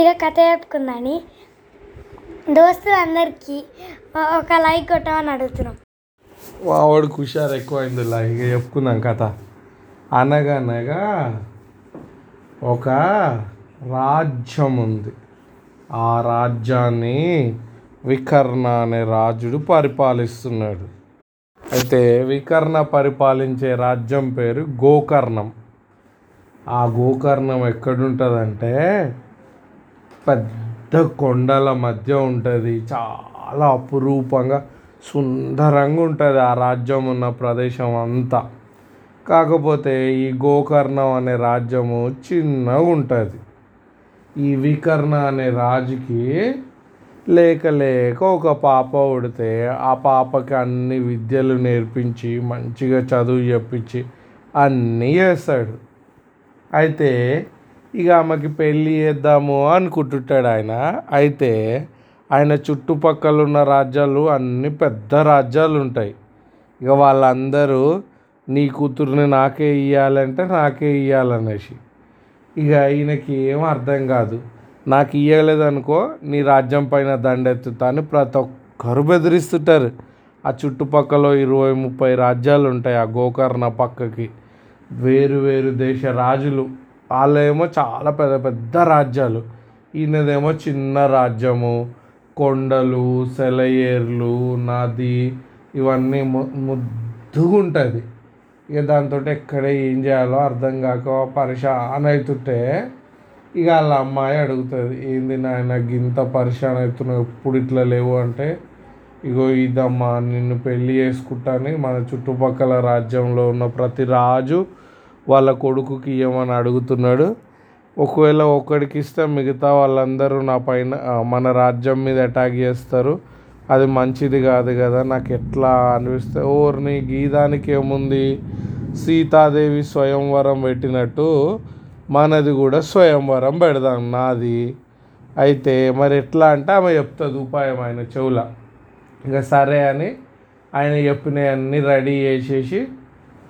ఇక కథ చెప్పుకుందని దోస్తులందరికీ ఒక లైక్ కొట్టమని అడుగుతున్నాం. వాడు హుషారు ఎక్కువైంది ఇలా ఇక చెప్పుకుందాం కథ. అనగనగా ఒక రాజ్యం ఉంది. ఆ రాజ్యాన్ని వికర్ణ అనే రాజుడు పరిపాలిస్తున్నాడు. అయితే వికర్ణ పరిపాలించే రాజ్యం పేరు గోకర్ణం. ఆ గోకర్ణం ఎక్కడుంటుందంటే పెద్ద కొండల మధ్య ఉంటుంది. చాలా అపురూపంగా సుందరంగా ఉంటుంది ఆ రాజ్యం ఉన్న ప్రదేశం అంతా. కాకపోతే ఈ గోకర్ణం అనే రాజ్యము చిన్నగా ఉంటుంది. ఈ వికర్ణ అనే రాజుకి లేక లేక ఒక పాప ఉడితే ఆ పాపకి అన్ని విద్యలు నేర్పించి మంచిగా చదువు చెప్పించి అన్నీ చేస్తాడు. అయితే ఇక ఆమెకి పెళ్ళి చేద్దాము అనుకుంటుంటాడు ఆయన. అయితే ఆయన చుట్టుపక్కల ఉన్న రాజ్యాలు అన్ని పెద్ద రాజ్యాలు ఉంటాయి. ఇక వాళ్ళందరూ నీ కూతురుని నాకే ఇవ్వాలంటే నాకే ఇవ్వాలనేసి ఇక ఈయనకి ఏం అర్థం కాదు. నాకు ఇవ్వలేదనుకో నీ రాజ్యం పైన దండెత్తుతా అని ప్రతి ఒక్కరు బెదిరిస్తుంటారు. ఆ చుట్టుపక్కల ఇరవై ముప్పై రాజ్యాలు ఉంటాయి ఆ గోకర్ణ పక్కకి. వేరు వేరు దేశ రాజులు. వాళ్ళేమో చాలా పెద్ద పెద్ద రాజ్యాలు. ఈయనదేమో చిన్న రాజ్యము. కొండలు సెలయేర్లు నది ఇవన్నీ ము- ఇక దాంతో ఎక్కడ ఏం చేయాలో అర్థం కాక పరిశాన్ అవుతుంటే ఇక వాళ్ళ అమ్మాయి అడుగుతుంది ఏంది నాయన గింత పరిశాన్ అవుతున్నావు? ఎప్పుడు ఇట్లా లేవు? అంటే ఇగో ఇదమ్మా నిన్ను పెళ్ళి చేసుకుంటాని. మన చుట్టుపక్కల రాజ్యంలో ఉన్న ప్రతి రాజు వాళ్ళ కొడుకుకి ఇవ్వమని అడుగుతున్నాడు? ఒకవేళ ఒక్కడికి ఇస్తే మిగతా వాళ్ళందరూ నా పైన మన రాజ్యం మీద అటాక్ చేస్తారు. అది మంచిది కాదు కదా నాకు ఎట్లా అనిపిస్తే ఓర్ని గీదానికి ఏముంది? సీతాదేవి స్వయంవరం పెట్టినట్టు మనది కూడా స్వయంవరం పెడదాం నాది. అయితే మరి ఎట్లా అంటే ఆమె చెప్తుంది ఉపాయం ఆయన చెవుల. ఇంకా సరే అని ఆయన చెప్పినవన్నీ రెడీ చేసేసి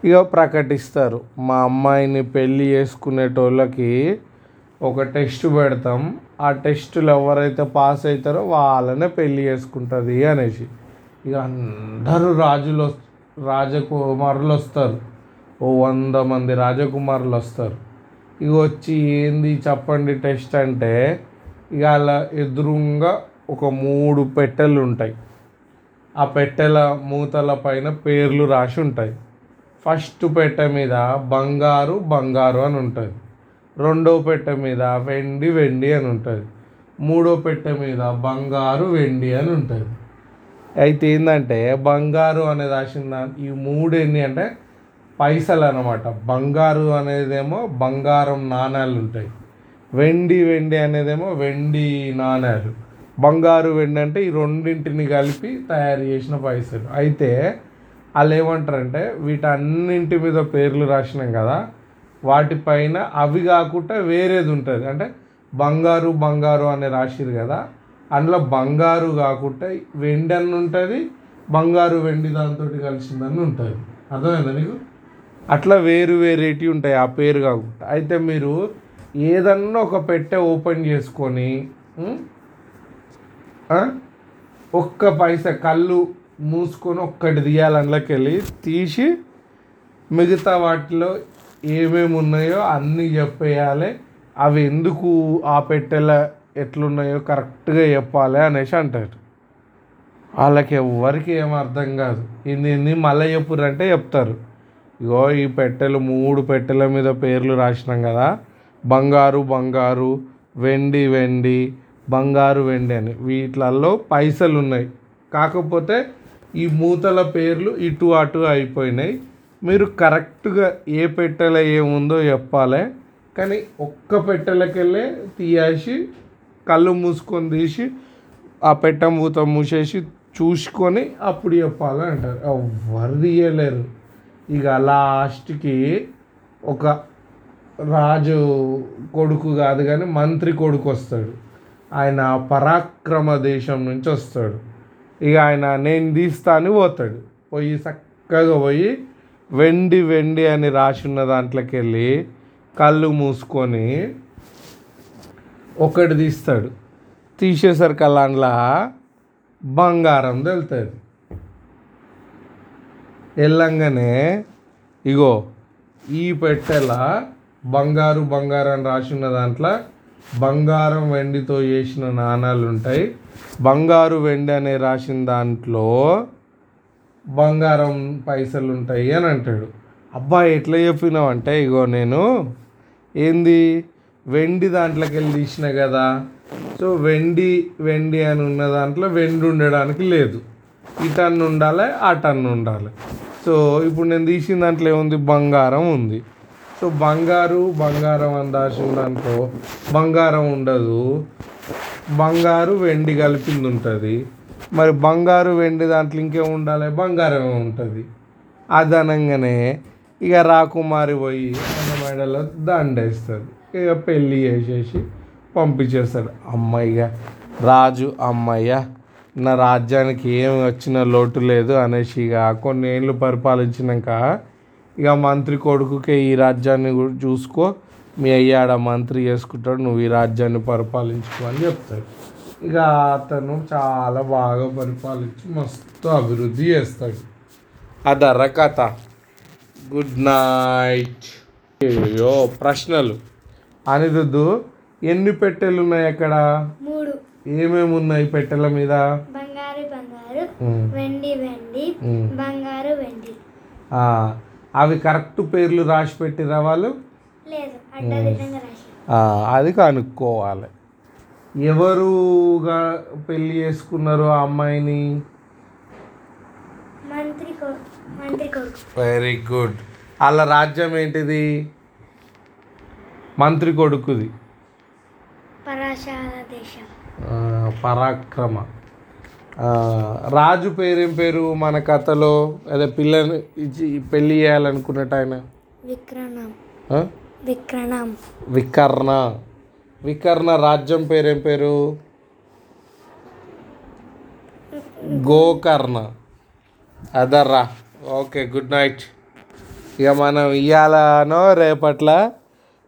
ఇక ప్రకటిస్తారు. మా అమ్మాయిని పెళ్ళి చేసుకునేటోళ్ళకి ఒక టెస్ట్ పెడతాం. ఆ టెస్టులు ఎవరైతే పాస్ అవుతారో వాళ్ళనే పెళ్ళి చేసుకుంటుంది అనేసి. ఇక అందరూ రాజులు రాజకుమారులు వస్తారు. ఓ వంద మంది రాజకుమారులు వస్తారు. ఇక వచ్చి ఏంది చెప్పండి టెస్ట్ అంటే ఇక అలా ఎదురుగా ఒక మూడు పెట్టెలు ఉంటాయి ఆ పెట్టెల మూతల పైన పేర్లు రాసి ఉంటాయి ఫస్ట్ పెట్టె మీద బంగారు బంగారు అని ఉంటుంది. రెండో పెట్టె మీద వెండి వెండి అని ఉంటుంది. మూడో పెట్టె మీద బంగారు వెండి అని ఉంటుంది. అయితే ఏంటంటే బంగారు అనేది రాసిన ఈ మూడు ఎన్ని అంటే పైసలు అనమాట బంగారు అనేదేమో బంగారం నాణాలు ఉంటాయి. వెండి వెండి అనేదేమో వెండి నాణాలు. బంగారు వెండి అంటే ఈ రెండింటిని కలిపి తయారు చేసిన పైసలు. అయితే వాళ్ళు ఏమంటారంటే వీటన్నింటి మీద పేర్లు రాసినాం కదా వాటిపైన అవి కాకుండా వేరేది ఉంటుంది. అంటే బంగారు బంగారు అని రాసిరు కదా అందులో బంగారు కాకుండా వెండి అని ఉంటుంది బంగారు వెండి దాంతో కలిసిందని ఉంటుంది. అర్థమైందా నీకు? అట్లా వేరు వేరేటి ఉంటాయి ఆ పేరు కాకుండా. అయితే మీరు ఏదన్నా ఒక పెట్టె ఓపెన్ చేసుకొని ఒక్క పైసా కళ్ళు మూసుకొని ఒక్కటి తీయాలి అందులోకి వెళ్ళి తీసి మిగతా వాటిలో ఏమేమి ఉన్నాయో అన్నీ చెప్పేయాలి. అవి ఎందుకు ఆ పెట్టెల ఎట్లున్నాయో కరెక్ట్గా చెప్పాలి అనేసి అంటారు. వాళ్ళకి ఎవ్వరికి ఏం అర్థం కాదు. ఇన్ని ఇది మళ్ళీ చెప్పురంటే చెప్తారు. ఇగో ఈ పెట్టెలు మూడు పెట్టెల మీద పేర్లు రాసినాం కదా. బంగారు బంగారు వెండి వెండి బంగారు వెండి అని. వీటిలల్లో పైసలు ఉన్నాయి కాకపోతే ఈ మూతల పేర్లు ఇటు అటు అయిపోయినాయి. మీరు కరెక్ట్గా ఏ పెట్టెలో ఏముందో చెప్పాలి. కానీ ఒక్క పెట్టెలకెళ్ళే తీయాసి కళ్ళు మూసుకొని తీసి ఆ పెట్ట మూత మూసేసి చూసుకొని అప్పుడు చెప్పాలి అంటారు. ఎవ్వరు తీయలేరు. ఇక లాస్ట్కి ఒక రాజు కొడుకు కాదు కానీ మంత్రి కొడుకు వస్తాడు. ఆయన పరాక్రమ దేశం నుంచి వస్తాడు. ఇక ఆయన నేను తీస్తా అని పోతాడు. పోయి చక్కగా పోయి వెండి వెండి అని రాసి ఉన్న దాంట్లోకి వెళ్ళి కళ్ళు మూసుకొని ఒకటి తీస్తాడు. తీసేసరికి అందులో బంగారం తెలుతుంది. వెళ్ళంగానే ఇగో ఈ పెట్టెల బంగారు బంగారం అని రాసి ఉన్న దాంట్లో బంగారం వెండితో చేసిన నాణాలు ఉంటాయి బంగారు వెండి అనే రాసిన దాంట్లో బంగారం పైసలు ఉంటాయి అని అంటాడు. అబ్బా ఎట్లా చెప్పినావు అంటే ఇగో నేను ఏంది? వెండి దాంట్లోకి వెళ్ళి తీసిన కదా. సో వెండి వెండి అని ఉన్న దాంట్లో వెండి ఉండడానికి లేదు. ఈ టన్ను ఉండాలి ఆ టన్ను ఉండాలి సో ఇప్పుడు నేను తీసిన దాంట్లో ఏముంది? బంగారం ఉంది. సో బంగారు బంగారం అని దాచి అనుకో బంగారం ఉండదు. బంగారు వెండి కలిపింది ఉంటుంది మరి బంగారు వెండి దాంట్లో ఇంకేం ఉండాలి? బంగారమే ఉంటుంది. అదనంగానే ఇక రాకుమారి పోయి మన మెడలో దండేస్తాడు. ఇక పెళ్ళి చేసేసి పంపించేస్తాడు. అమ్మయ్య రాజు అమ్మయ్య నా రాజ్యానికి ఏం వచ్చిన లోటు లేదు అనేసి ఇక కొన్ని ఏళ్ళు పరిపాలించినాక ఇక మంత్రి కొడుకుకే ఈ రాజ్యాన్ని కూడా చూసుకో. మీ అయ్యాడ మంత్రి చేసుకుంటాడు నువ్వు ఈ రాజ్యాన్ని పరిపాలించుకో అని చెప్తాడు. ఇక అతను చాలా బాగా పరిపాలించి మస్తు అభివృద్ధి చేస్తాడు. అదర్ర కథ. గుడ్ నైట్ అయ్యో ప్రశ్నలు. అనిరుద్దు ఎన్ని పెట్టెలు ఉన్నాయి అక్కడ? ఏమేమి ఉన్నాయి పెట్టెల మీద? బంగారు బంగారు వెండి వెండి. బంగారు వెండి. అవి కరెక్ట్ పేర్లు రాసి పెట్టిరా వాళ్ళు? లేదు అడ్డదిడ్డంగా రాసి ఆ, అది కనుక్కోవాలి. ఎవరుగా పెళ్ళి చేసుకున్నారు ఆ అమ్మాయిని? Very good. వాళ్ళ రాజ్యం ఏంటిది? మంత్రి కొడుకుది. పరాక్రమ. రాజు పేరేం పేరు మన కథలో? అదే పిల్లని ఇచ్చి పెళ్ళి చేయాలనుకున్నట్టు ఆయన? విక్రణం? విక్రణం వికర్ణ. వికర్ణ రాజ్యం పేరేం పేరు? గోకర్ణ. అదర్రా. Okay good night. ఇక మనం ఇవాళనో రేపట్ల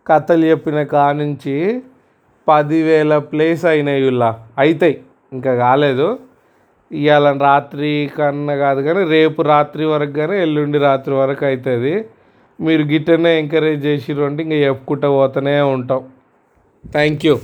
కథలు చెప్పిన కానుంచి పదివేల ప్లేస్ అయినాయి ఇలా. అవుతాయి ఇంకా కాలేదు. ఇవాళ రాత్రి కన్నా కాదు కానీ రేపు రాత్రి వరకు కానీ ఎల్లుండి రాత్రి వరకు అవుతుంది మీరు గిట్టనే ఎంకరేజ్ చేసిర్రు అంటే ఇంకా చెప్పుకుంటూ పోతూనే ఉంటాం. Thank you